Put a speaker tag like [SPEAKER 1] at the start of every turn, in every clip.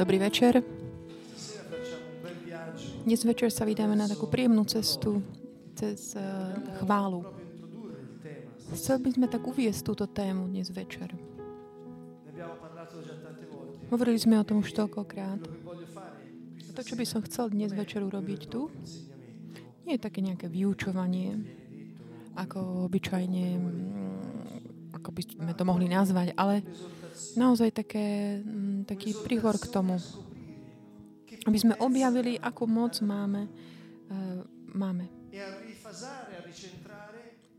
[SPEAKER 1] Dobrý večer. Dnes večer sa vydáme na takú príjemnú cestu cez uh, chválu. Chcel by sme tak uviesť túto tému dnes večer. Hovorili sme o tom už toľkokrát. A to, čo by som chcel dnes večer urobiť tu, nie je také nejaké vyučovanie, ako obyčajne, mm, ako by sme to mohli nazvať, ale naozaj také, mm, taký príhor k tomu, aby sme objavili, akú moc máme. Uh, máme.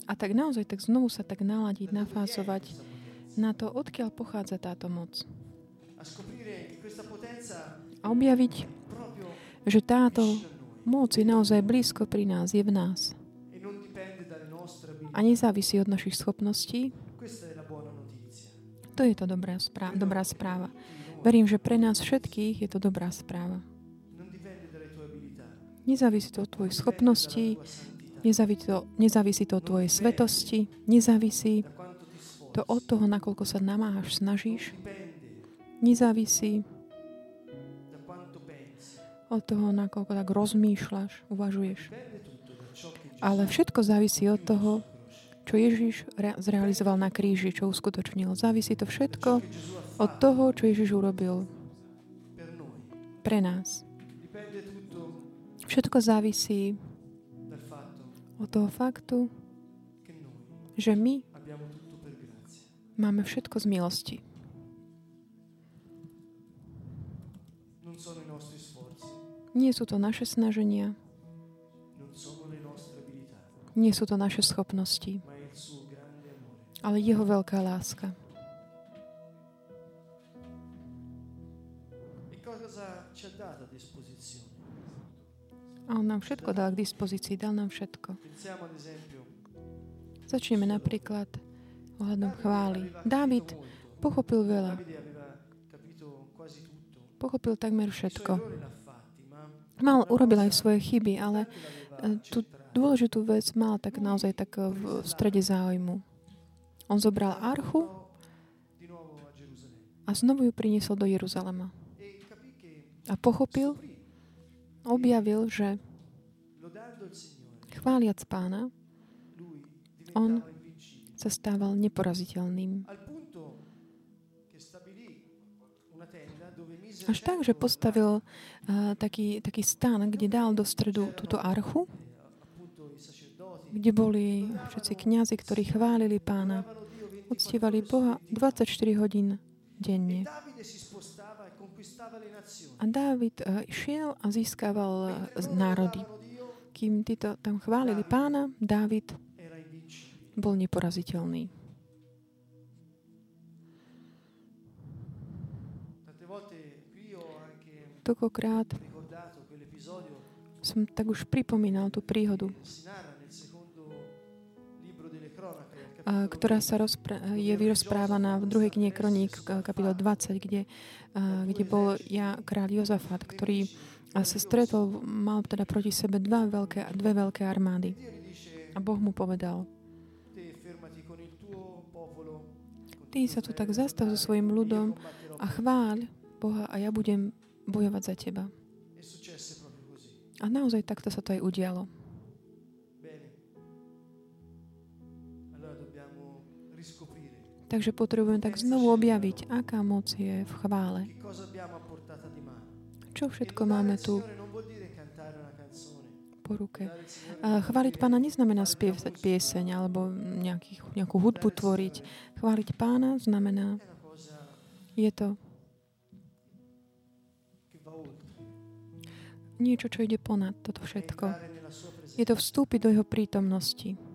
[SPEAKER 1] A tak naozaj tak znovu sa tak naladiť, nafázovať na to, odkiaľ pochádza táto moc. A objaviť, že táto moc je naozaj blízko pri nás, je v nás. A nezávisí od našich schopností, to je to dobrá správa, dobrá správa. Verím, že pre nás všetkých je to dobrá správa. Nezávisí to od tvojich schopností, nezávisí to, nezávisí to od tvojej svetosti, nezávisí to od toho, nakoľko sa namáhaš, snažíš. Nezávisí od toho, nakoľko tak rozmýšľaš, uvažuješ. Ale všetko závisí od toho, čo Ježiš zrealizoval na kríži, čo uskutočnil. Závisí to všetko od toho, čo Ježiš urobil pre nás. Všetko závisí od toho faktu, že my máme všetko z milosti. Nie sú to naše snaženia, nie sú to naše schopnosti, ale jeho veľká láska. A on nám všetko dal k dispozícii, dal nám všetko. Začneme napríklad ohľadom chvály. Dávid pochopil veľa. Pochopil takmer všetko. Mal, urobil aj svoje chyby, ale e, tú dôležitú vec mal tak naozaj tak v strede záujmu. On zobral archu a znovu ju priniesol do Jeruzalema. A pochopil, objavil, že chváliac pána, on sa stával neporaziteľným. Až tak, že postavil uh, taký, taký stan, kde dal do stredu túto archu, kde boli všetci kňazi, ktorí chválili pána uctievali Boha 24 hodín denne. A Dávid eh, šiel a získaval eh, národy. Kým títo tam chválili pána, Dávid bol neporaziteľný. Tokokrát som tak už pripomínal tú príhodu ktorá sa rozpr- je vyrozprávaná v druhej knihe Kroník, kapitol 20, kde, kde bol ja, kráľ Jozafat, ktorý sa stretol, mal teda proti sebe dva veľké, dve veľké armády. A Boh mu povedal, ty sa tu tak zastav so svojim ľudom a chváľ Boha a ja budem bojovať za teba. A naozaj takto sa to aj udialo. Takže potrebujem tak znovu objaviť, aká moc je v chvále. Čo všetko máme tu po ruke. chváliť pána neznamená spievať pieseň alebo nejaký, nejakú hudbu tvoriť. Chváliť pána znamená, je to niečo, čo ide ponad toto všetko. Je to vstúpiť do jeho prítomnosti.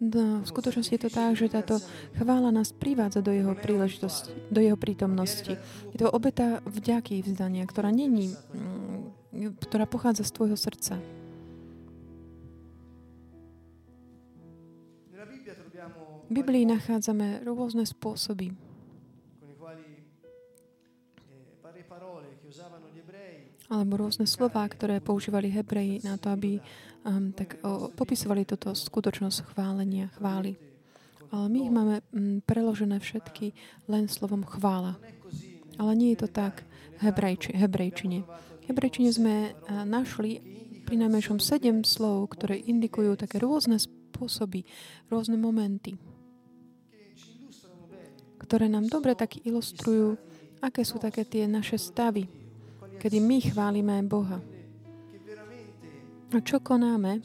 [SPEAKER 1] V skutočnosti je to tak, že táto chvála nás privádza do jeho príležitosti, do jeho prítomnosti. Je to obeta vďaky vzdania, ktorá není, mm, ktorá pochádza z tvojho srdca. V Biblii nachádzame rôzne spôsoby, alebo rôzne slova, ktoré používali Hebreji na to, aby um, tak o, popisovali toto skutočnosť chválenia, chvály. Ale my ich máme mm, preložené všetky len slovom chvála. Ale nie je to tak v hebrejči, hebrejčine. V hebrejčine sme eh, našli pri najmenšom sedem slov, ktoré indikujú také rôzne spôsoby, rôzne momenty, ktoré nám dobre tak ilustrujú, aké sú také tie naše stavy, kedy my chválime Boha. A čo konáme?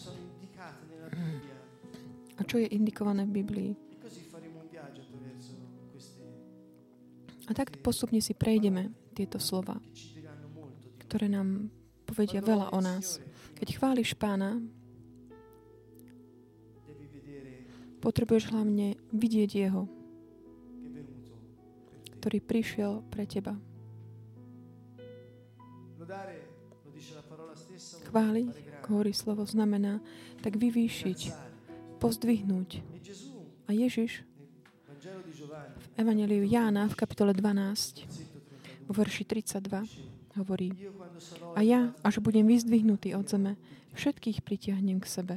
[SPEAKER 1] A čo je indikované v Biblii? A tak postupne si prejdeme tieto slova, ktoré nám povedia veľa o nás. Keď chváliš pána, potrebuješ hlavne vidieť jeho, ktorý prišiel pre teba. Chváliť, hovorí slovo, znamená tak vyvýšiť, pozdvihnúť. A Ježiš Evangeliu Jána v kapitole 12, vo verši 32, hovorí A ja, až budem vyzdvihnutý od zeme, všetkých pritiahnem k sebe.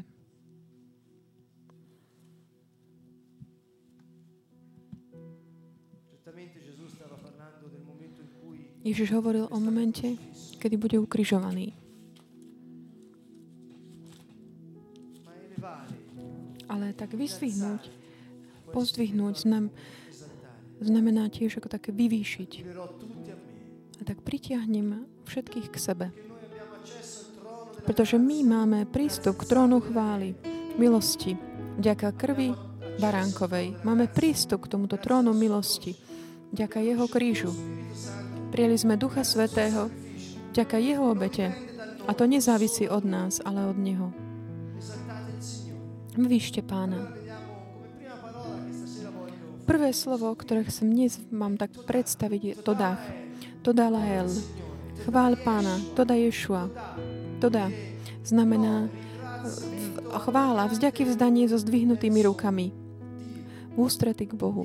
[SPEAKER 1] Ježiš hovoril o momente, kedy bude ukrižovaný. Ale tak vyzdvihnúť, pozdvihnúť znam, znamená tiež ako také vyvýšiť. A tak pritiahnem všetkých k sebe. Pretože my máme prístup k trónu chvály, milosti, vďaka krvi baránkovej. Máme prístup k tomuto trónu milosti, vďaka jeho krížu. Prijeli sme Ducha Svetého, vďaka jeho obete. A to nezávisí od nás, ale od Neho. Vyšte pána. Prvé slovo, ktoré chcem dnes vám tak predstaviť, je Todách. Toda Lahel. Chvál pána. Toda Ješua. Toda znamená chvála, vzďaky vzdanie so zdvihnutými rukami. V ústrety k Bohu.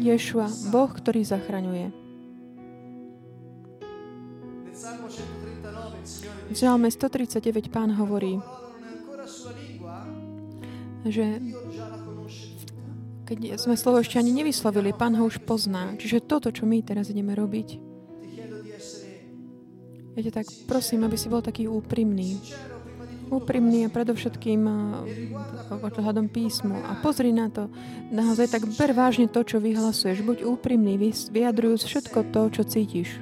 [SPEAKER 1] Ješua, Boh, ktorý zachraňuje. V Žalme 139 pán hovorí, že keď sme slovo ešte ani nevyslovili, Pán ho už pozná. Čiže toto, čo my teraz ideme robiť, ja ťa tak prosím, aby si bol taký úprimný. Úprimný a predovšetkým ohľadom písmu. A pozri na to. Naozaj tak ber vážne to, čo vyhlasuješ. Buď úprimný, vyjadrujúc všetko to, čo cítiš.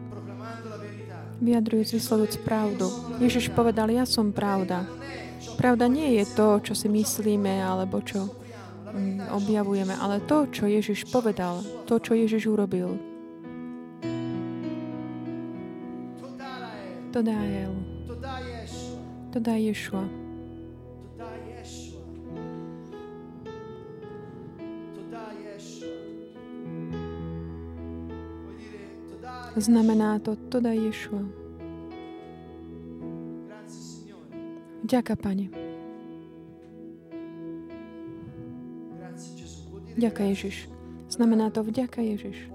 [SPEAKER 1] Vyjadrujúc, vyslovujúc pravdu. Ježiš povedal, ja som pravda. Pravda nie je to, čo si myslíme, alebo čo Mm, objavujeme, ale to, čo Ježiš povedal, to, čo Ježiš urobil. To dá El. To dá Ješua. Znamená to, to dá Ješua. Ďaká, Pane. Ďaká Ježiš. Znamená to vďaka Ježiš.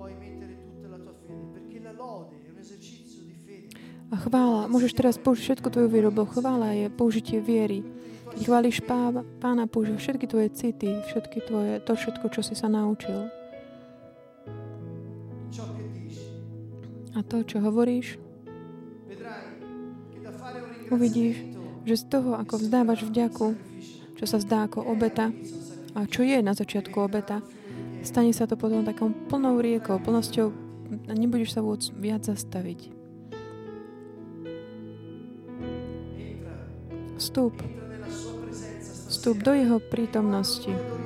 [SPEAKER 1] A chvála, môžeš teraz použiť všetko tvoju lebo chvála je použitie viery. Keď chváliš pána, použij všetky tvoje city, všetky tvoje, to všetko, čo si sa naučil. To, čo hovoríš, uvidíš, že z toho, ako vzdávaš vďaku, čo sa zdá ako obeta, a čo je na začiatku obeta, stane sa to potom takou plnou riekou, plnosťou a nebudeš sa vôcť viac zastaviť. Vstúp. Vstúp do jeho prítomnosti.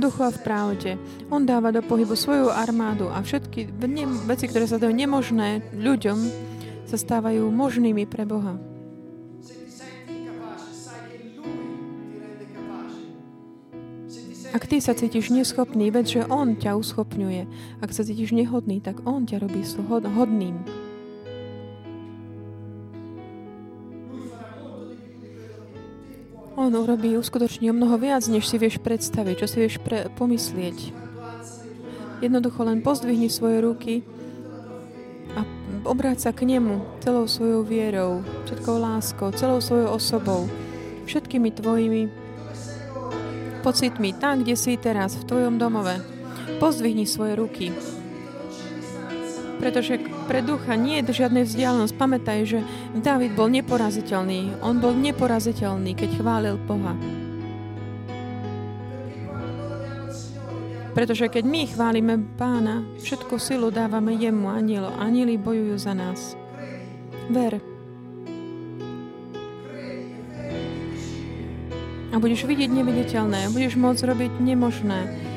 [SPEAKER 1] Duchu a v pravde. On dáva do pohybu svoju armádu a všetky veci, ktoré sa dajú nemožné ľuďom, sa stávajú možnými pre Boha. Ak ty sa cítiš neschopný, ved, že On ťa uschopňuje. Ak sa cítiš nehodný, tak On ťa robí hodným. On urobí uskutočne o mnoho viac, než si vieš predstaviť, čo si vieš pre- pomyslieť. Jednoducho len pozdvihni svoje ruky a obráť sa k Nemu celou svojou vierou, všetkou láskou, celou svojou osobou, všetkými tvojimi pocitmi, tam, kde si teraz, v tvojom domove. Pozdvihni svoje ruky. Pretože pre ducha nie je žiadnej vzdialenosť. Pamätaj, že David bol neporaziteľný. On bol neporaziteľný, keď chválil Boha. Pretože keď my chválime Pána, všetku silu dávame jemu, anielo. Anieli bojujú za nás. Ver. A budeš vidieť neviditeľné. Budeš môcť robiť nemožné.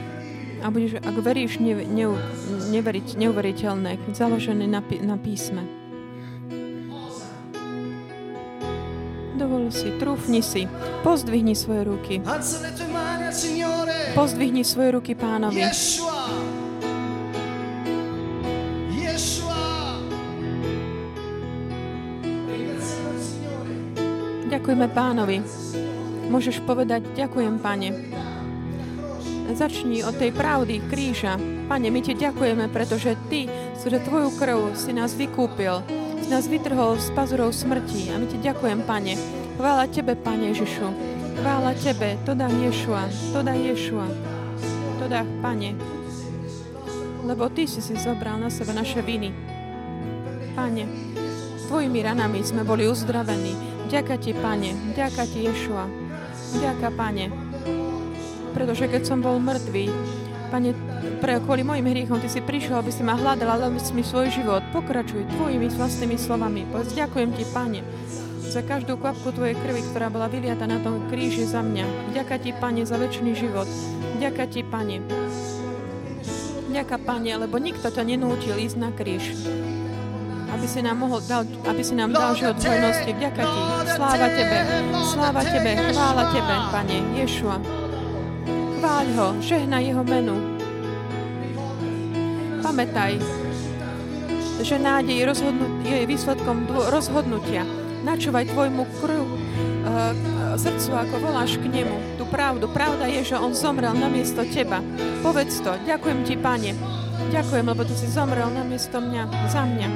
[SPEAKER 1] A budeš, ak veríš, ne, ne, neveriť, neuveriteľné, založené na, na písme. Dovol si, trúfni si, pozdvihni svoje ruky. Pozdvihni svoje ruky pánovi. Ďakujeme pánovi. Môžeš povedať, ďakujem, pane. Začni od tej pravdy kríža. Pane, my ti ďakujeme, pretože ty, že tvoju krv si nás vykúpil, si nás vytrhol z pazurov smrti. A my ti ďakujem, pane. Chvála tebe, pane Ježišu. Chvála Tebe, to dá Ješua, to dá Ješua, to dá Pane. Lebo Ty si si zobral na seba naše viny. Pane, Tvojimi ranami sme boli uzdravení. Ďaká Ti, Pane, ďaká Ti, Ješua. Ďaká, Pane. Pretože keď som bol mŕtvý, Pane, pre, kvôli mojim hriechom Ty si prišiel, aby si ma hľadal, ale si mi svoj život. Pokračuj Tvojimi vlastnými slovami. Povedz, ďakujem Ti, Pane, za každú kvapku Tvojej krvi, ktorá bola vyliata na tom kríži za mňa. Ďaká Ti, Pane, za väčší život. Ďaká Ti, Pane. Ďaká, Pane, lebo nikto ťa nenútil ísť na kríž. Aby si nám, mohol dal, aby si nám dal život dvojnosti. Ďaká Ti. Sláva Tebe. Sláva Tebe. Chvála Tebe, Pane. Ješua. Chváľ Ho. Žehnaj Jeho menu. Pamätaj, že nádej je výsledkom rozhodnutia načúvaj tvojmu krv, uh, srdcu, ako voláš k nemu, tú pravdu. Pravda je, že on zomrel namiesto teba. Povedz to. Ďakujem ti, Pane. Ďakujem, lebo ty si zomrel namiesto mňa, za mňa.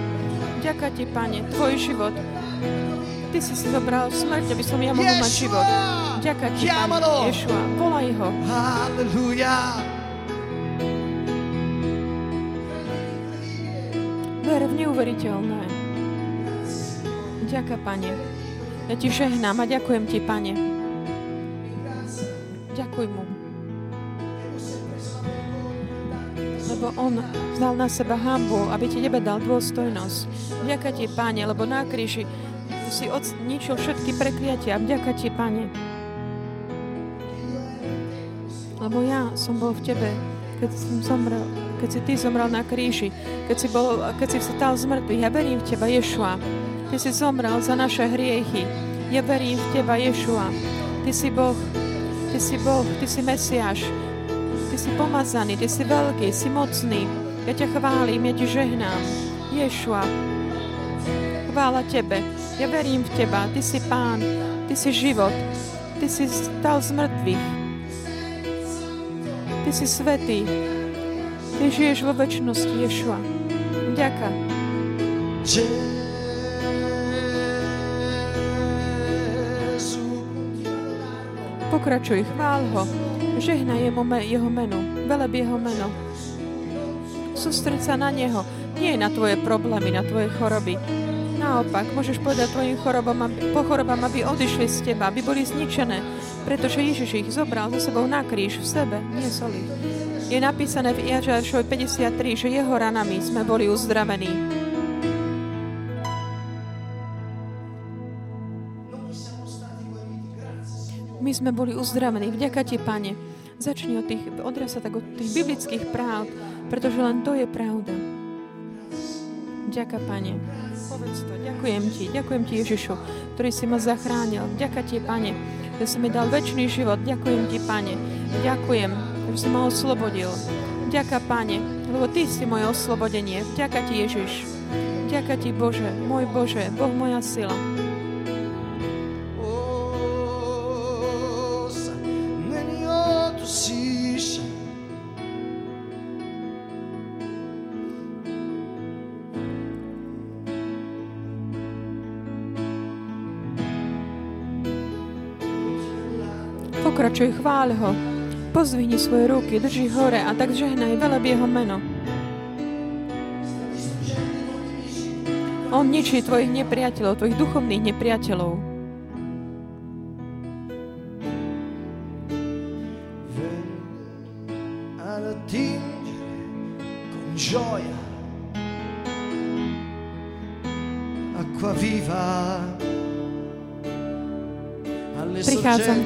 [SPEAKER 1] Ďakujem ti, Pane, tvoj život. Ty si si zobral smrť, aby som ja mohol mať život. Ďakujem ti, Pane, Ješua. Volaj ho. Halleluja. Ver v neuveriteľné. Ďaká, Pane. Ja Ti žehnám a ďakujem Ti, Pane. Ďakuj mu. Lebo On vzal na seba hambu, aby Ti Tebe dal dôstojnosť. Ďaká Ti, Pane, lebo na kríži si odničil všetky prekliatia. Ďaká Ti, Pane. Lebo ja som bol v Tebe, keď som zomrel, keď si Ty zomrel na kríži, keď si, bol, keď si vstal z mŕtvych. Ja verím v Teba, Ješua. Ty si zomrel za naše hriechy. Ja verím v Teba, Ješua. Ty si Boh, Ty si Boh, Ty si Mesiáš. Ty si pomazaný, Ty si veľký, si mocný. Ja ťa chválim, ja Ti žehnám. Ješua, chvála Tebe. Ja verím v Teba, Ty si Pán, Ty si život. Ty si stal z mŕtvych. Ty si svetý. Ty žiješ vo väčšnosti, Ješua. Ďaká. Pokračuj, chvál ho, žehnaj jemu jeho menu, veleb jeho meno. Sústreď sa na neho, nie na tvoje problémy, na tvoje choroby. Naopak, môžeš povedať tvojim chorobám, po chorobám, aby odišli z teba, aby boli zničené, pretože Ježiš ich zobral za sebou na kríž v sebe, nie soli. Je napísané v Iažášovi 53, že jeho ranami sme boli uzdravení. My sme boli uzdravení. Vďaka Ti, Pane. Začni od tých, sa tak od tých biblických práv, pretože len to je pravda. Ďaká, Pane. Povedz to. Ďakujem Ti. Ďakujem Ti, Ježišu, ktorý si ma zachránil. Ďaká Ti, Pane, že si mi dal väčší život. Ďakujem Ti, Pane. Ďakujem, že si ma oslobodil. Ďaká, Pane, lebo Ty si moje oslobodenie. Ďaká Ti, Ježiš. Ďaká Ti, Bože, môj Bože, Boh moja sila. Pokračuj, chvál ho. Pozdvihni svoje ruky, drži hore a tak žehnaj, veleb jeho meno. On ničí tvojich nepriateľov, tvojich duchovných nepriateľov.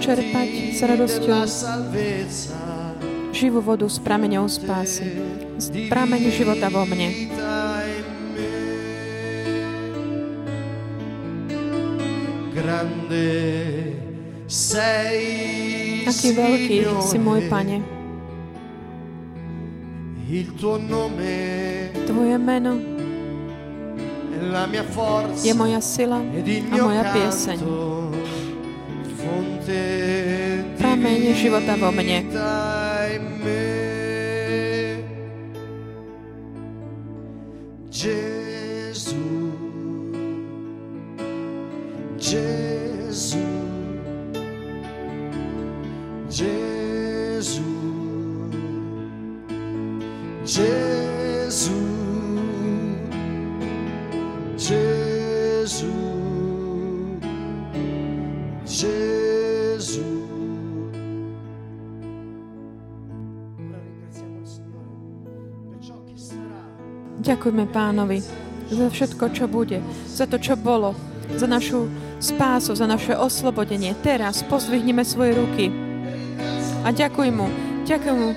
[SPEAKER 1] Čerpať s radosťou živú vodu s prameňou spásy. Prameň života vo mne. Aký veľký si môj Pane. Tvoje meno je moja sila a moja pieseň. Života vo mne. Ďakujme pánovi za všetko, čo bude, za to, čo bolo, za našu spásu, za naše oslobodenie. Teraz pozdvihneme svoje ruky a ďakuj mu, ďakuj mu,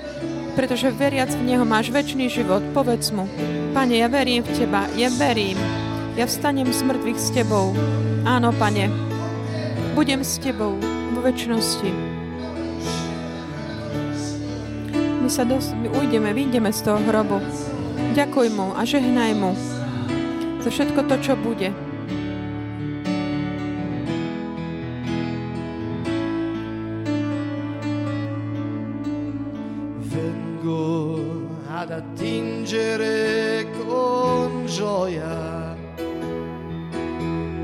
[SPEAKER 1] pretože veriac v Neho máš väčší život. Povedz mu, Pane, ja verím v Teba, ja verím. Ja vstanem z mŕtvych s Tebou. Áno, Pane, budem s Tebou vo väčšnosti. My sa dos- my ujdeme, vyjdeme z toho hrobu. Ďakuj mu a žehnaj mu za všetko to, čo bude.
[SPEAKER 2] Vengo ad attingere con gioia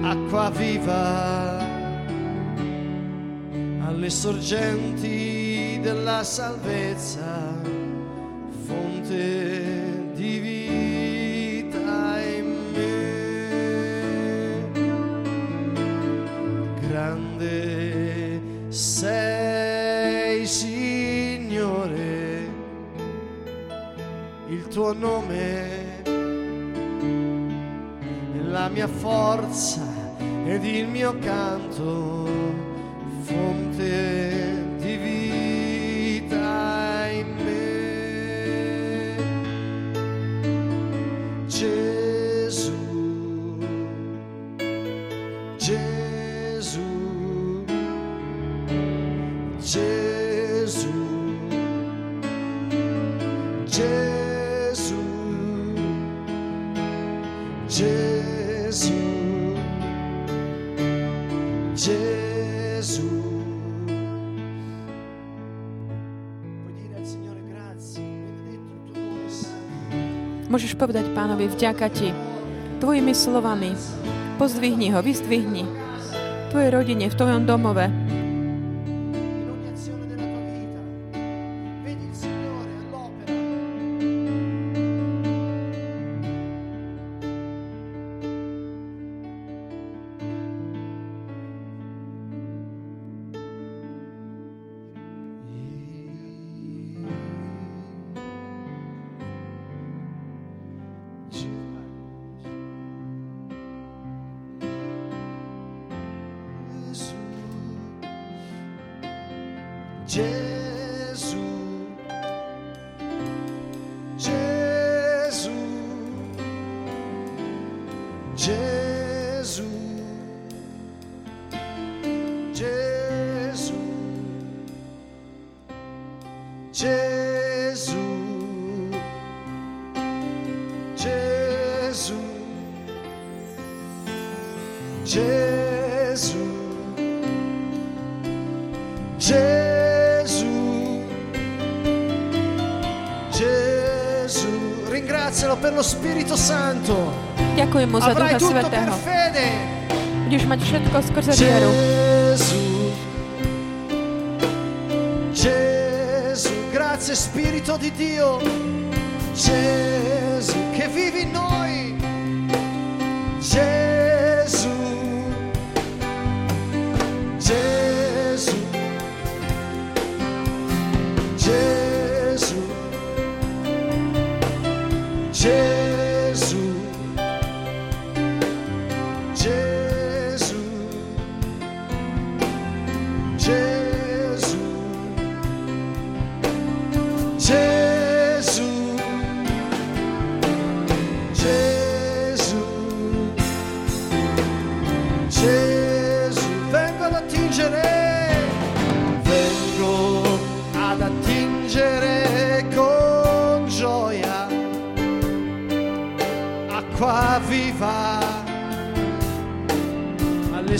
[SPEAKER 2] acqua viva alle sorgenti della salvezza, Gesù, Gesù. Gesù, Gesù.
[SPEAKER 1] Môžeš povedať pánovi, vďaka ti, tvojimi slovami. Pozdvihni ho, vyzdvihni. Tvojej rodine, v tvojom domove, skrze vieru.
[SPEAKER 2] Gesù, grazie Spirito di Dio. Gesù che vivi in noi. Gesù.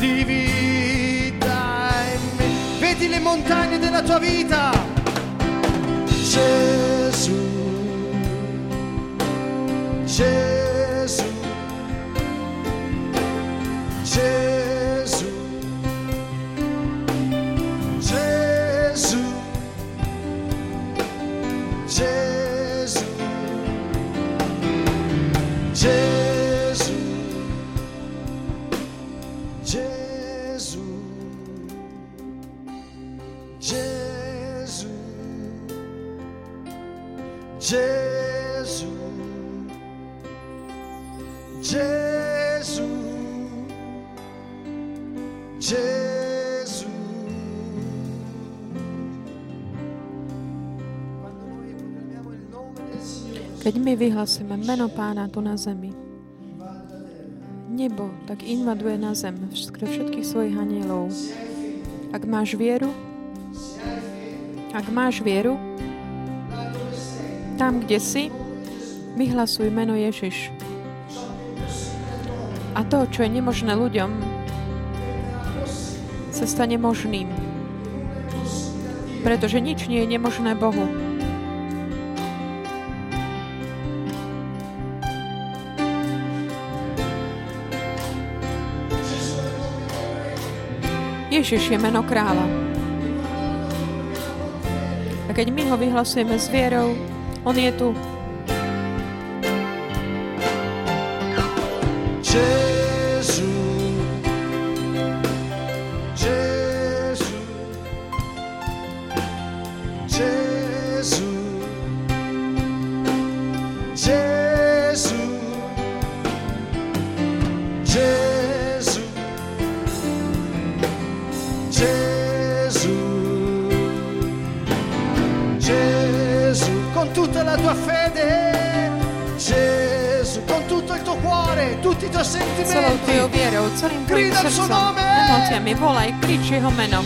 [SPEAKER 2] me. Vedi le montagne della tua vita, Gesù, Gesù,
[SPEAKER 1] my vyhlasíme meno pána tu na zemi, nebo tak invaduje na zem skrze všetkých svojich anielov. Ak máš vieru, ak máš vieru, tam, kde si, vyhlasuj meno Ježiš. A to, čo je nemožné ľuďom, sa stane možným. Pretože nič nie je nemožné Bohu. Ježiš je meno kráľa. A keď my ho vyhlasujeme s vierou, on je tu. Celou tvojou vierou, celým tvojim srdcom, emóciami, volaj, krič jeho meno.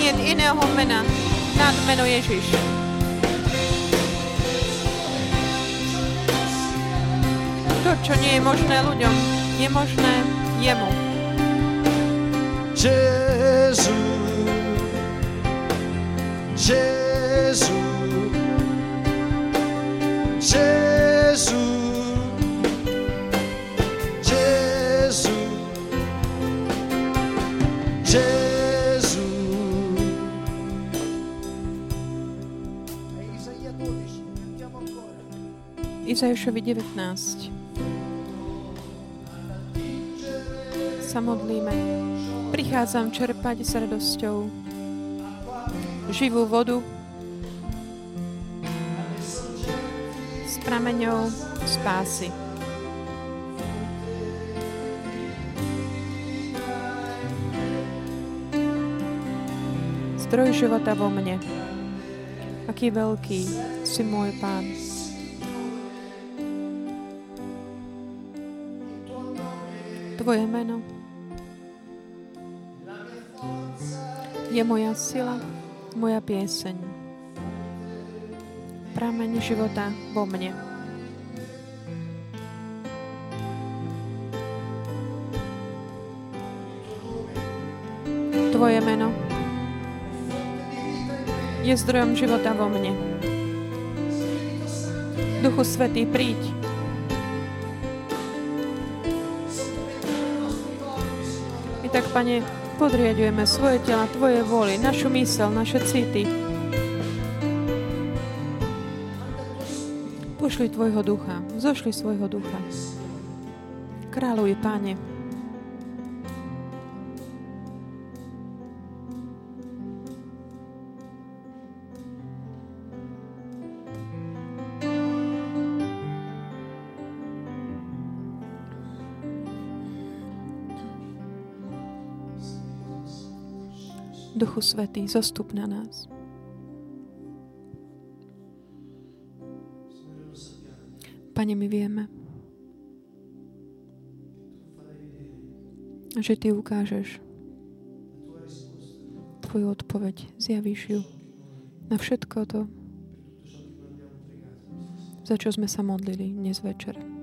[SPEAKER 1] Nie iného mena. Nad meno Ježiš. To, čo nie je možné ľuďom, je možné jemu.
[SPEAKER 2] Gesù, Gesù, Gesù,
[SPEAKER 1] Izaišovi 19. Sa modlíme. Prichádzam čerpať s radosťou živú vodu s prameňou spásy. Zdroj života vo mne. Aký veľký si môj pán. Tvoje meno je moja sila, moja pieseň.
[SPEAKER 2] prameň života vo mne. Tvoje meno je zdrojom života vo mne. Duchu Svetý, príď. Tak, Pane, podriadujeme svoje tela Tvoje vôli, našu mysel, naše city. Pošli Tvojho ducha, zošli svojho ducha. Kráľuj, Pane. Duchu Svetý, zostup na nás. Pane, my vieme, že Ty ukážeš Tvoju odpoveď, zjavíš ju na všetko to, za čo sme sa modlili dnes večer.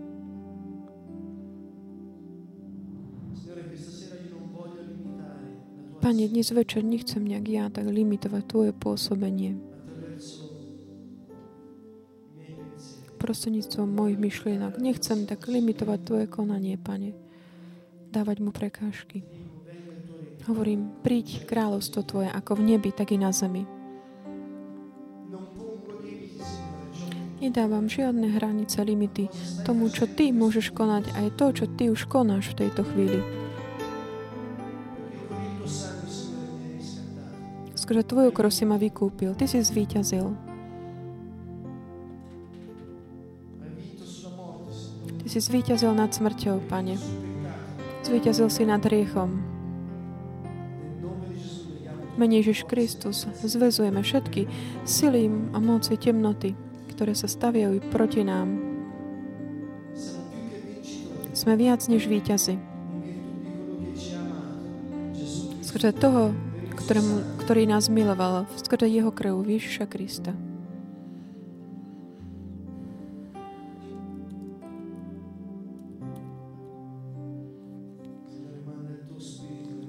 [SPEAKER 2] Pane, dnes večer nechcem nejak ja tak limitovať Tvoje pôsobenie. Prostredníctvom mojich myšlienok. Nechcem tak limitovať Tvoje konanie, Pane. Dávať mu prekážky. Hovorím, príď kráľovstvo Tvoje ako v nebi, tak i na zemi. Nedávam žiadne hranice, limity tomu, čo Ty môžeš konať, aj to, čo Ty už konáš v tejto chvíli. Skrze Tvoju krv si ma vykúpil. Ty si zvíťazil. Ty si zvíťazil nad smrťou, Pane. Zvíťazil si nad riechom. Mene Ježiš Kristus zvezujeme všetky sily a moci temnoty, ktoré sa staviajú proti nám. Sme viac než víťazi. Skrze toho, ktorému, ktorý nás miloval skrze jeho krv Ježiša Krista.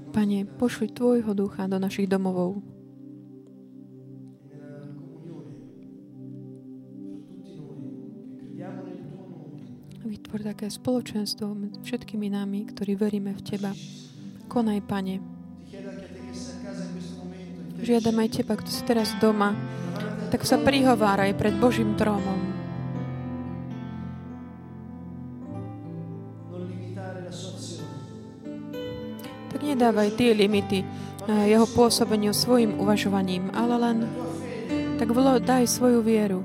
[SPEAKER 2] Pane, pošli Tvojho ducha do našich domovov. Vytvor také spoločenstvo medzi všetkými nami, ktorí veríme v Teba. Konaj, Pane. Žiadam aj Teba, kto si teraz doma, tak sa prihováraj pred Božím trónom. Tak nedávaj tie limity eh, jeho pôsobeniu svojim uvažovaním, ale len tak vlo, daj svoju vieru.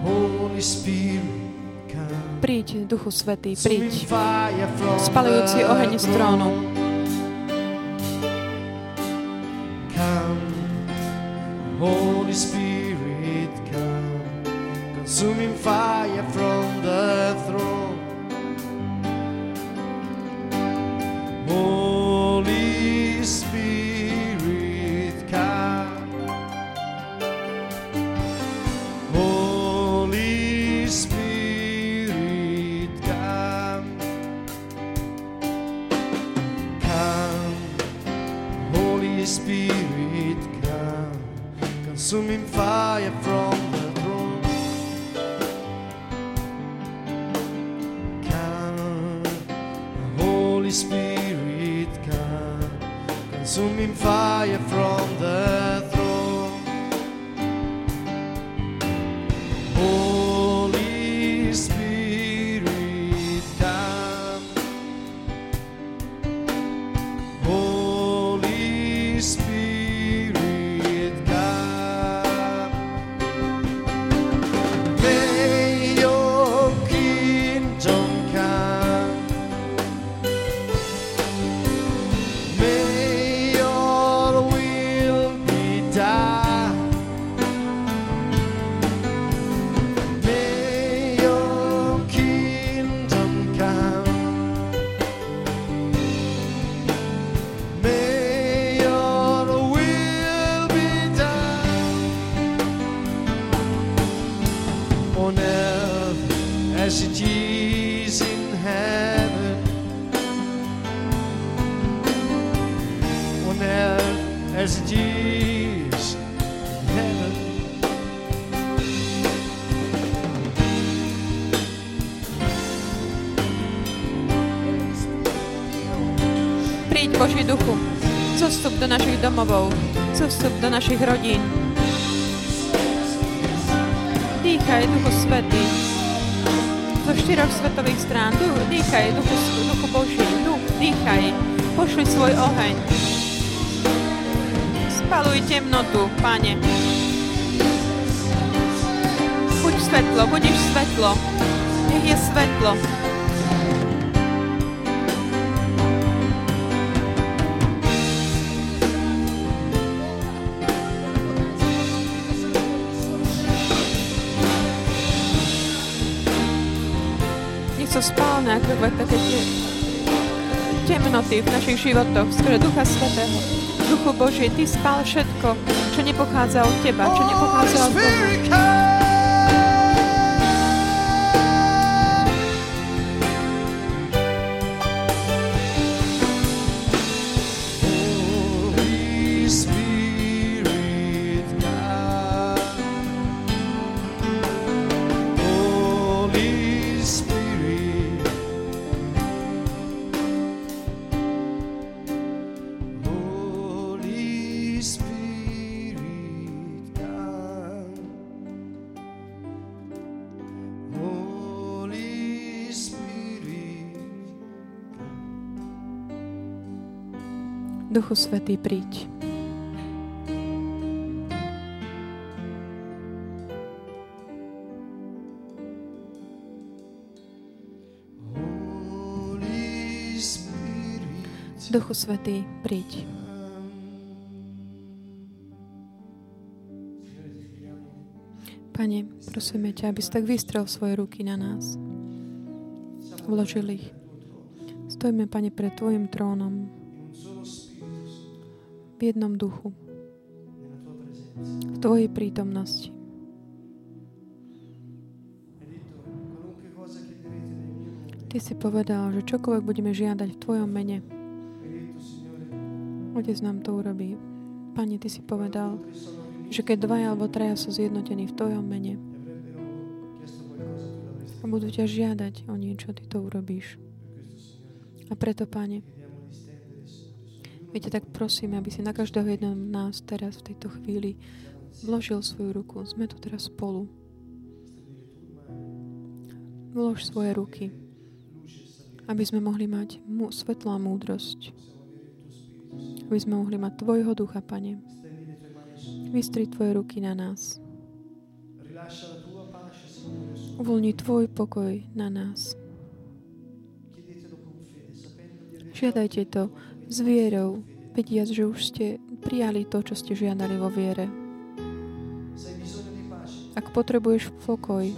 [SPEAKER 2] Holy Spirit Príď, Duchu Svetý, príď. Spalujúci oheň z trónu.
[SPEAKER 1] Domovov, zostup do našich rodín. Dýchaj, Duchu Svetý, zo štyroch svetových strán. Du, dýchaj, Duchu, Duchu Boží, duch, dýchaj, pošli svoj oheň. Spaluj temnotu, Pane. Buď svetlo, budeš svetlo. Nech je svetlo. Akokoľvek také tie temnoty v našich životoch, skrze Ducha Svetého. Duchu Boží, Ty spál všetko, čo nepochádza od Teba, čo nepochádza od Boha. Duchu Svetý, príď. Duchu Svetý, príď. Pane, prosíme ťa, aby si tak vystrel svoje ruky na nás. Vložil ich. Stojíme, Pane, pred Tvojim trónom v jednom duchu, v Tvojej prítomnosti. Ty si povedal, že čokoľvek budeme žiadať v Tvojom mene, Otec nám to urobí. Pane, Ty si povedal, že keď dvaja alebo traja sú zjednotení v Tvojom mene a budú ťa žiadať o niečo, Ty to urobíš. A preto, Pane, viete, tak prosím, aby si na každého jedného nás teraz v tejto chvíli vložil svoju ruku. Sme tu teraz spolu. Vlož svoje ruky, aby sme mohli mať svetlo a múdrosť. Aby sme mohli mať Tvojho ducha, Pane. Vystri Tvoje ruky na nás. Uvoľni Tvoj pokoj na nás. Žiadajte to s vierou, vediac, že už ste prijali to, čo ste žiadali vo viere. Ak potrebuješ pokoj,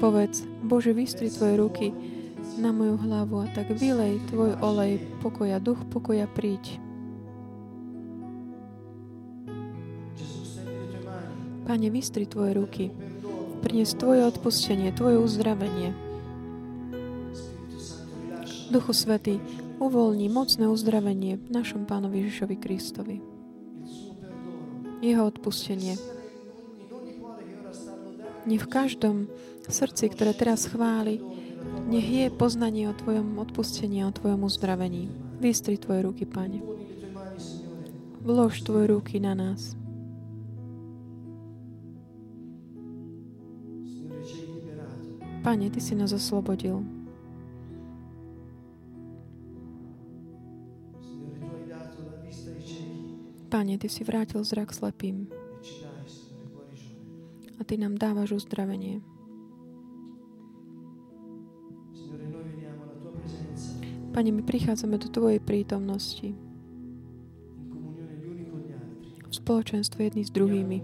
[SPEAKER 1] povedz, Bože, vystri Tvoje ruky na moju hlavu a tak vylej Tvoj olej pokoja, duch pokoja príď. Pane, vystri Tvoje ruky. Prines Tvoje odpustenie, Tvoje uzdravenie. Duchu Svetý, uvoľni mocné uzdravenie našom Pánovi Ježišovi Kristovi. Jeho odpustenie. Nech v každom srdci, ktoré teraz chváli, nech je poznanie o Tvojom odpustení a o Tvojom uzdravení. Vystri Tvoje ruky, Pane. Vlož Tvoje ruky na nás. Pane, Ty si nás oslobodil. Pane, Ty si vrátil zrak slepým a Ty nám dávaš uzdravenie. Pane, my prichádzame do Tvojej prítomnosti v spoločenstve jedni s druhými.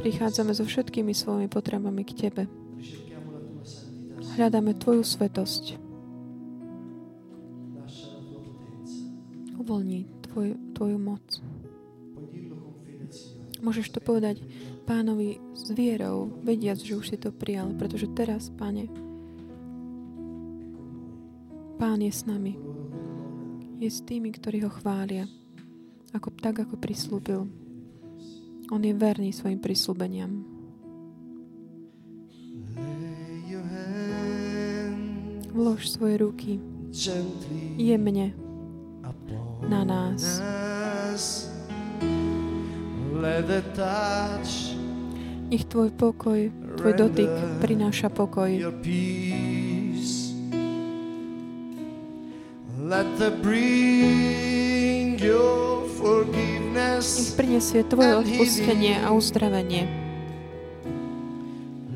[SPEAKER 1] Prichádzame so všetkými svojimi potrebami k Tebe. Hľadáme Tvoju svetosť. Uvoľni tvoj, Tvoju moc. Môžeš to povedať pánovi s vierou, vediac, že už si to prijal, pretože teraz,
[SPEAKER 2] noi.
[SPEAKER 1] Pán je s nami. Je s tými, ktorí ho chvália, ako, tak ako prislúbil. On je verný svojim prislúbeniam. Vlož svoje ruky jemne na nás. Nech tvoj pokoj, tvoj dotyk prináša pokoj.
[SPEAKER 2] your peace. Let the bring your
[SPEAKER 1] Nech prinesie tvoje odpustenie a uzdravenie.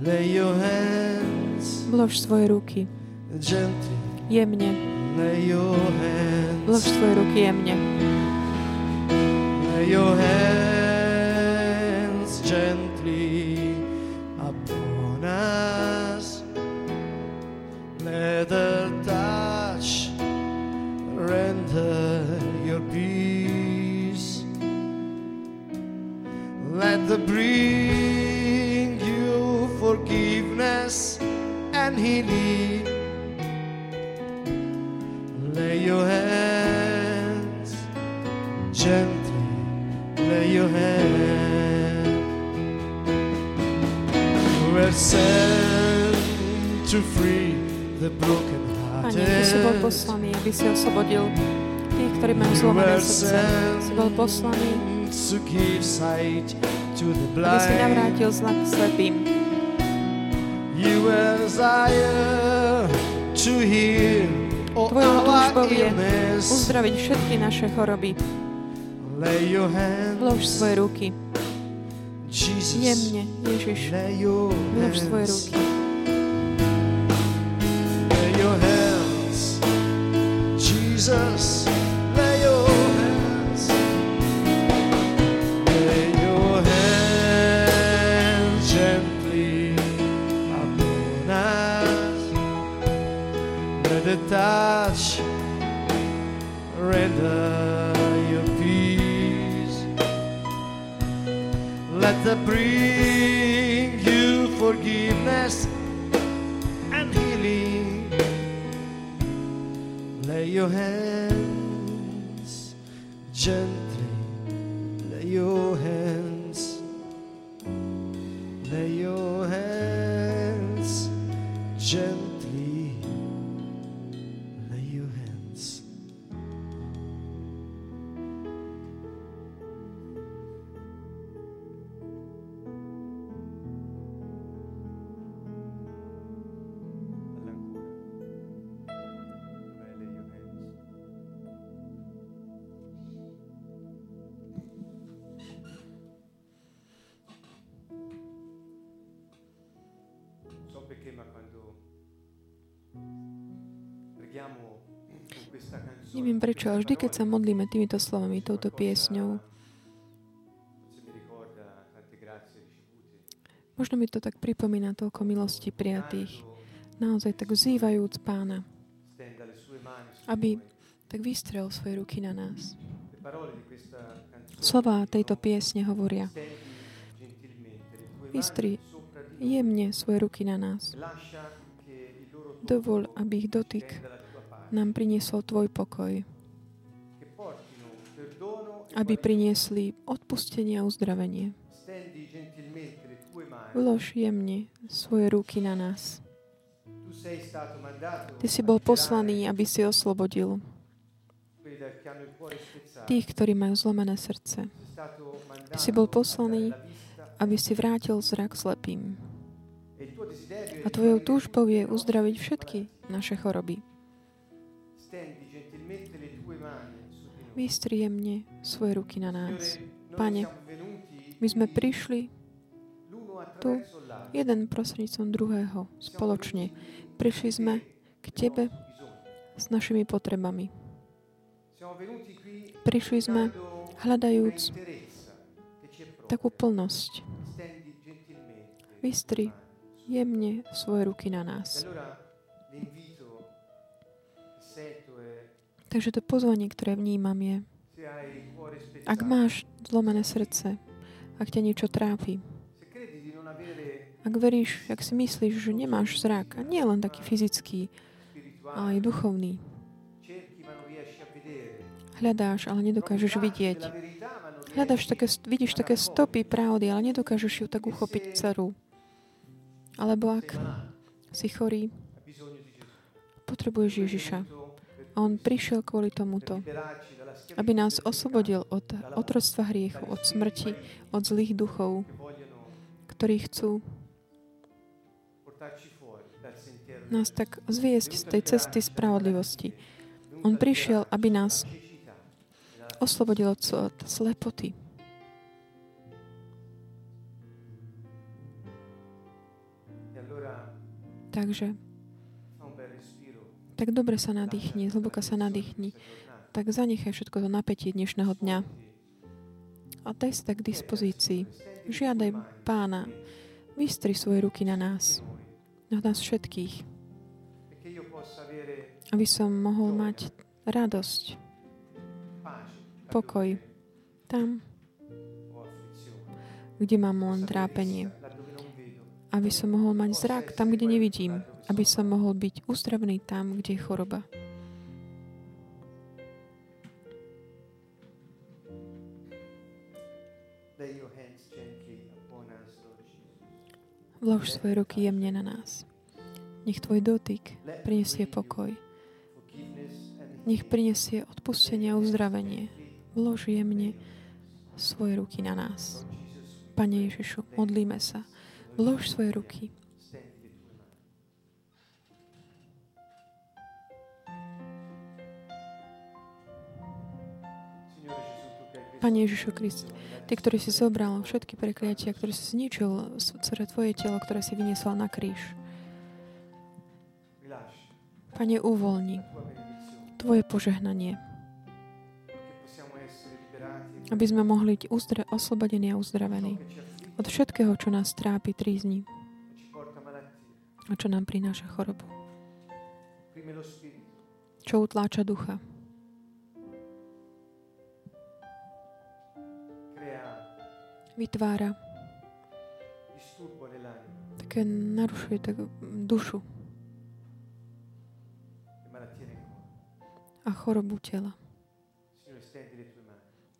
[SPEAKER 2] Lay your hands
[SPEAKER 1] Vlož svoje ruky. Jemne. Vlož svoje ruky jemne.
[SPEAKER 2] Lay your hands gently
[SPEAKER 1] Pane, Ty si bol poslaný, aby si oslobodil tých, ktorí majú zlomené srdce. Si bol poslaný, aby si navrátil zlak slepým. Tvojou túžbou je uzdraviť všetky naše choroby. Vlož svoje ruky
[SPEAKER 2] Jesus.
[SPEAKER 1] jemne, Ježiš.
[SPEAKER 2] Lay your
[SPEAKER 1] Vlož svoje
[SPEAKER 2] hands.
[SPEAKER 1] ruky.
[SPEAKER 2] Lay your hands, Jesus. Lay your The bring you forgiveness and healing. Lay your hands gently,
[SPEAKER 1] Neviem prečo, ale vždy, keď sa modlíme týmito slovami, touto piesňou, možno mi to tak pripomína toľko milosti prijatých. Naozaj tak vzývajúc pána, aby tak vystrel svoje ruky na nás. Slová tejto piesne hovoria, Vystri jemne svoje ruky na nás. Dovol, aby ich dotyk nám priniesol Tvoj pokoj,
[SPEAKER 3] e
[SPEAKER 1] aby priniesli odpustenie a uzdravenie. Vlož jemne svoje ruky na nás. Ty si bol poslaný, aby si oslobodil tých, ktorí majú zlomené srdce. Ty si bol poslaný, aby si vrátil zrak slepým.
[SPEAKER 3] e
[SPEAKER 1] A tvojou túžbou je uzdraviť všetky naše choroby. Jemne svoje ruky na nás. Pane, My sme prišli tu, jeden prostredníctvom druhého, spoločne. Prišli sme k Tebe s našimi potrebami. Prišli sme hľadajúc takú plnosť. Vystri jemne svoje ruky na
[SPEAKER 3] E
[SPEAKER 1] nás. Takže to pozvanie, ktoré vnímam je, ak máš zlomené srdce, ak ťa niečo trápi, ak veríš, ak si myslíš, že nemáš zrak, a nie len taký fyzický, ale aj duchovný, Hľadáš, ale nedokážeš vidieť. Hľadáš také, vidíš také stopy pravdy, ale nedokážeš ju tak uchopiť celú. Alebo ak si chorý, potrebuješ Ježiša. On prišiel kvôli tomuto, aby nás oslobodil od otroctva hriechu, od smrti, od zlých duchov, ktorí chcú nás tak zviesť z tej cesty spravodlivosti. On prišiel, aby nás oslobodil od, od slepoty. Takže tak dobre sa nadýchni, zhlboka sa nadýchni. Tak zanechaj všetko to napätie dnešného dňa. A daj sa tak k dispozícii. Žiadaj pána, vystri svoje ruky na nás. Na nás všetkých. Aby som mohol mať radosť, pokoj tam, kde mám len trápenie. Aby som mohol mať zrak tam, kde nevidím aby som mohol byť uzdravný tam, kde je choroba. Vlož svoje ruky jemne na nás. Nech tvoj dotyk prinesie pokoj. Nech prinesie odpustenie a uzdravenie. Vlož jemne svoje ruky na nás. Pane Ježišu, modlíme sa. Vlož svoje ruky Pane Ježišu Krist, Ty, ktorý si zobral všetky prekliatia, ktoré si zničil celé Tvoje telo, ktoré si vyniesol na kríž. Pane, uvoľni Tvoje požehnanie, aby sme mohli byť uzdra- oslobodení a uzdravení od všetkého, čo nás trápi, trízni a čo nám prináša chorobu. Čo utláča ducha. Vytvára také narušuje tak dušu a chorobu tela.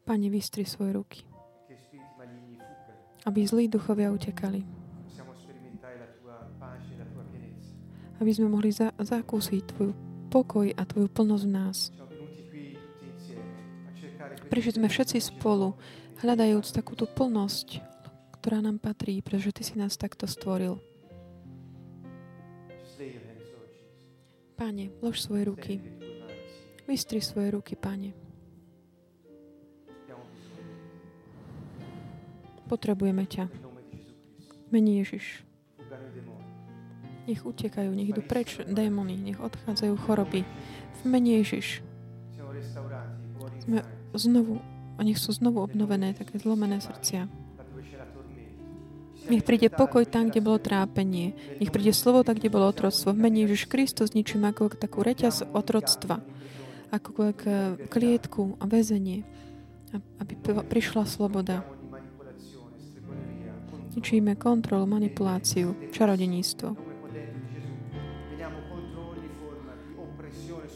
[SPEAKER 1] Pane, vystri svoje ruky, aby zlí duchovia utekali. Aby sme mohli za- zakúsiť Tvoju pokoj a Tvoju plnosť v nás. Prišli sme všetci spolu hľadajúc takúto plnosť, ktorá nám patrí, pretože Ty si nás takto stvoril. Pane, vlož svoje ruky. Vystri svoje ruky, Pane. Potrebujeme ťa. Mení Ježiš. Nech utekajú, nech idú preč démony, nech odchádzajú choroby. V mene Ježiš. Sme znovu nech sú znovu obnovené také zlomené srdcia. Nech príde pokoj tam, kde bolo trápenie. Nech príde slovo tam, kde bolo otroctvo. V mene Ježiš Kristus ničím ako takú reťaz otroctva. Ako klietku a väzenie. Aby prišla sloboda. Ničíme kontrolu, manipuláciu, čarodeníctvo.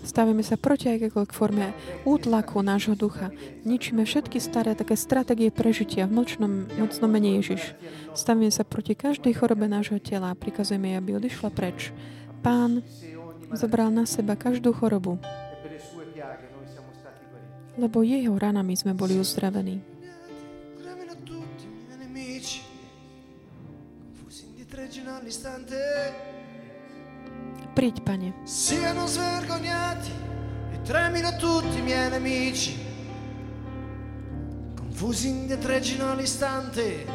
[SPEAKER 1] Stavíme sa proti akékoľvek forme útlaku nášho ducha. Ničíme všetky staré také stratégie prežitia v mlčnom, mocnom mene Ježiš. Stavíme sa proti každej chorobe nášho tela a prikazujeme, aby odišla preč. Pán zobral na seba každú chorobu, lebo jeho ranami sme boli uzdravení. Príď, Pane. Siano svergognati e tremino tutti i miei nemici, confusi indietreggino all'istante.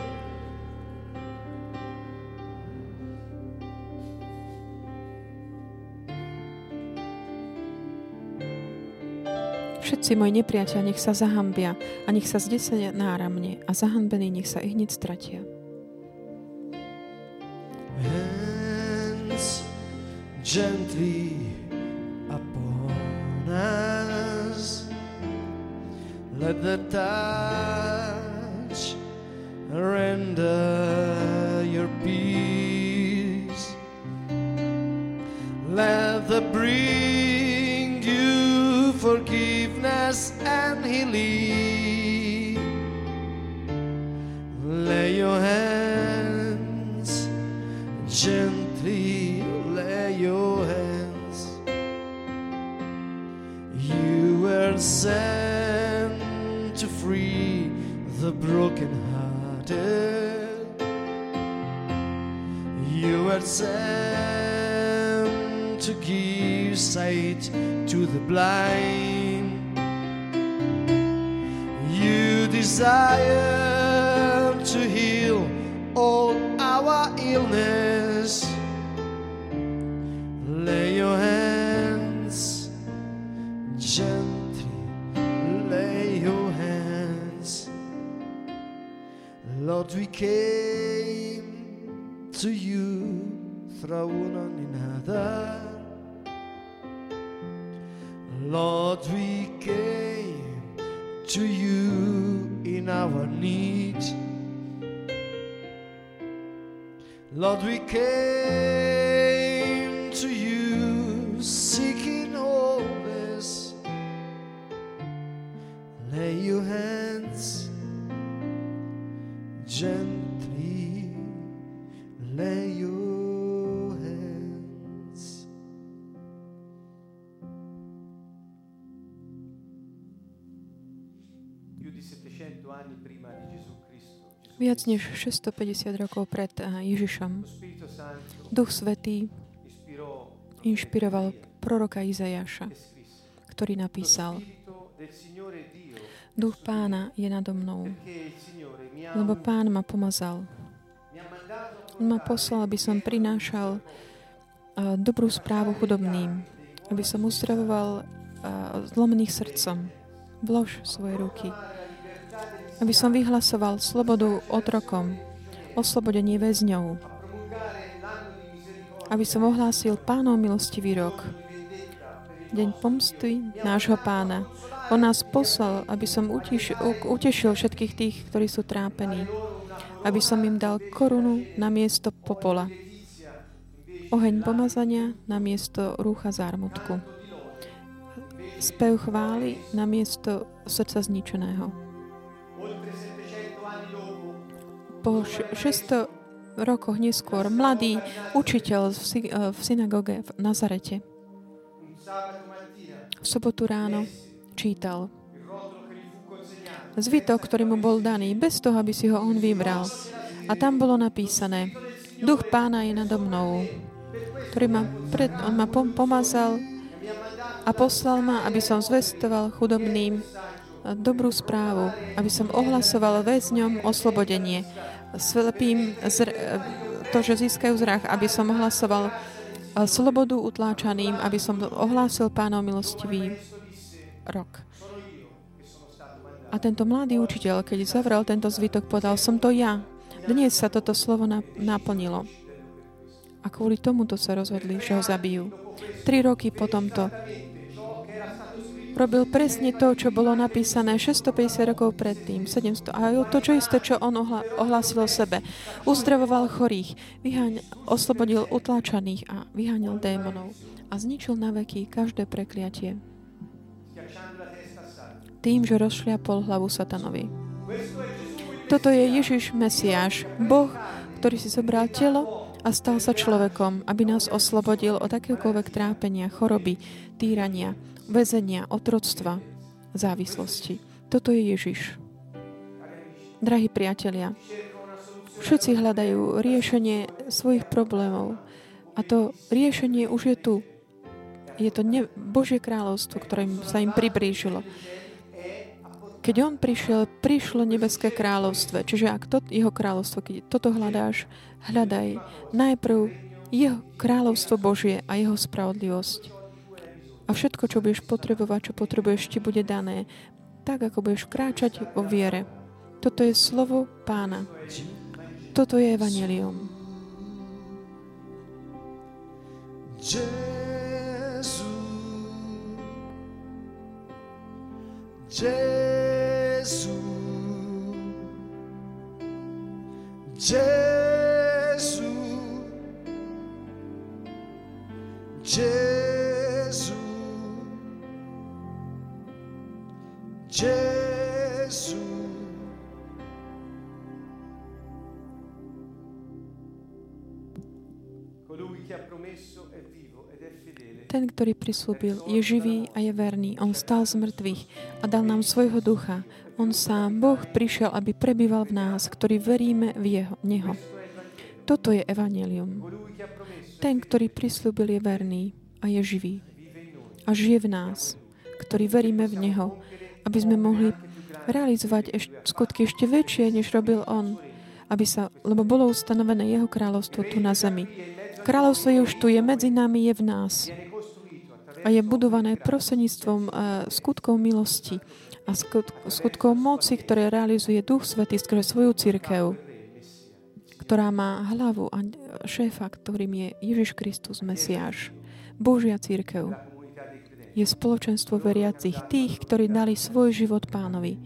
[SPEAKER 1] Všetci moji nepriateľ nech sa zahambia a nech sa zdesenia náramne a zahanbení nech sa ich hneď stratia. Gently upon us. Let the touch render your peace. Let the bring you
[SPEAKER 2] forgiveness and healing. Lay your hands to the blind. You desire to heal all our illness.
[SPEAKER 3] modo e que
[SPEAKER 1] Viac než 650 rokov pred eh, Ježišom, Duch Svetý inšpiroval proroka Izajaša, ktorý napísal Duch pána je nado mnou, lebo pán ma pomazal. On ma poslal, aby som prinášal eh, dobrú správu chudobným, aby som uzdravoval eh, zlomených srdcom. Vlož svoje ruky. Aby som vyhlasoval slobodu otrokom, oslobodenie väzňov. Aby som ohlásil pánov milostivý rok. Deň pomsty nášho pána. On nás poslal, aby som utiš, utešil všetkých tých, ktorí sú trápení. Aby som im dal korunu na miesto popola. Oheň pomazania na miesto rúcha zármutku. Spev chvály na miesto srdca zničeného. Po š- 600 rokoch neskôr mladý učiteľ eh, v synagóge v Nazarete. V sobotu ráno čítal. Zvitok, ktorý mu bol daný, bez toho, aby si ho on vybral. A tam bolo napísané, duch pána je nado mnou, ktorý ma pred, on ma pom- pomazal a poslal ma, aby som zvestoval chudobným eh, dobrú správu, aby som ohlasoval väzňom oslobodenie, slepým zr- to, že získajú zrach, aby som ohlasoval eh, slobodu utláčaným, aby som ohlásil pánov milostivý rok. A tento mladý učiteľ, keď zavrel tento zvitok, povedal, som to ja. Dnes sa toto slovo na- naplnilo. A kvôli tomuto sa rozhodli, že ho zabijú. Tri roky po tomto robil presne to, čo bolo napísané 650 rokov predtým, 700. A to, čo isté, čo on ohla- ohlásil o sebe. Uzdravoval chorých, vyháň, oslobodil utláčaných a vyháňal démonov. A zničil na veky každé prekliatie. Tým, že rozšliapol hlavu satanovi. Toto je Ježiš Mesiáš, Boh, ktorý si zobral telo a stal sa človekom, aby nás oslobodil od akéhokoľvek trápenia, choroby, týrania, väzenia, otroctva, závislosti. Toto je Ježiš. Drahí priatelia, všetci hľadajú riešenie svojich problémov a to riešenie už je tu. Je to ne- Božie kráľovstvo, ktoré sa im priblížilo. Keď on prišiel, prišlo nebeské kráľovstvo. Čiže ak to, jeho kráľovstvo, keď toto hľadáš, hľadaj najprv jeho kráľovstvo Božie a jeho spravodlivosť. A všetko, čo budeš potrebovať, čo potrebuješ, ti bude dané, tak ako budeš kráčať vo viere. Toto je slovo pána. Toto je evanelium.
[SPEAKER 2] Gesù, Gesù,
[SPEAKER 1] Ten, ktorý prislúbil, je živý a je verný. On stal z mŕtvych a dal nám svojho ducha. On sám, Boh, prišiel, aby prebýval v nás, ktorí veríme v jeho, Neho. Toto je evanelium.
[SPEAKER 3] Promesso
[SPEAKER 1] Ten, ktorý prislúbil, je verný a je živý. A žije v nás, ktorí veríme v Neho, aby sme mohli realizovať eš- skutky ešte väčšie, než robil On, aby sa, lebo bolo ustanovené Jeho kráľovstvo tu na zemi. Kráľovstvo je už tu, je medzi nami, je v nás a je budované prosenictvom uh, skutkov milosti a skut- skutkov moci, ktoré realizuje Duch Svetý skrze svoju církev, ktorá má hlavu a šéfa, ktorým je Ježiš Kristus, Mesiáš. Božia církev je spoločenstvo veriacich, tých, ktorí dali svoj život pánovi,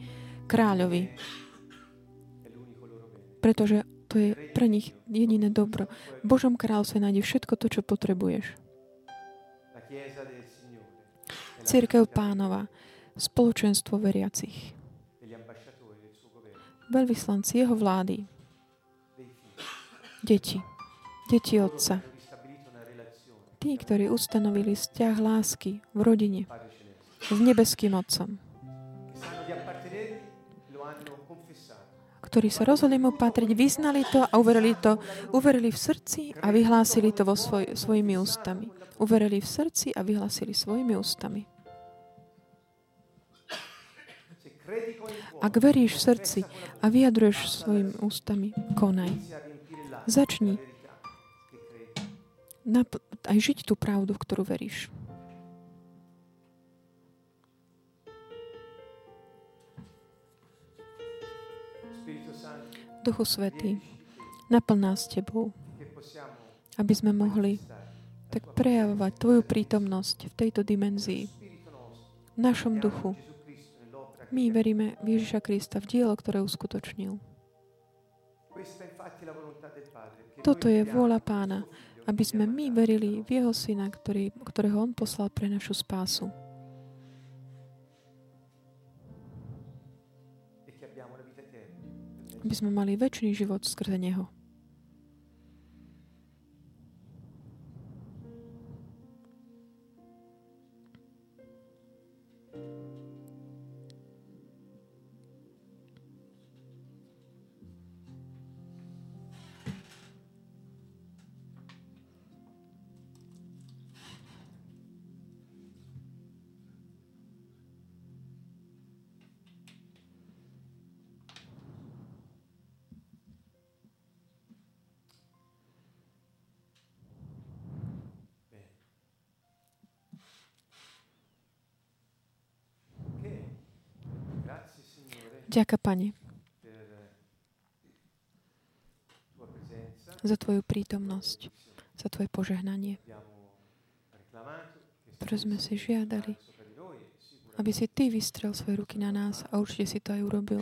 [SPEAKER 1] kráľovi, pretože to je pre nich jediné dobro. V Božom kráľovstve nájde všetko to, čo potrebuješ. Církev pánova, spoločenstvo veriacich, veľvyslanci jeho vlády, deti, deti Otca, tí, ktorí ustanovili vzťah lásky v rodine s nebeským Otcom, ktorí sa rozhodli mu patriť, vyznali to a uverili to, uverili v srdci a vyhlásili to vo svoj, svojimi ústami. Uverili v srdci a vyhlásili svojimi ústami. Ak veríš v srdci a vyjadruješ svojimi ústami, konaj. Začni aj žiť tú pravdu, v ktorú veríš. Duchu Svetý, naplň nás Tebou, aby sme mohli tak prejavovať Tvoju prítomnosť v tejto dimenzii, v našom duchu. My veríme v Ježiša Krista, v dielo, ktoré uskutočnil. Toto je vôľa Pána, aby sme my verili v Jeho Syna, ktorý, ktorého On poslal pre našu spásu aby sme mali väčší život skrze Neho. Ďaká, Pane, za Tvoju prítomnosť, za Tvoje požehnanie, ktoré sme si žiadali, aby si Ty vystrel svoje ruky na nás a určite si to aj urobil.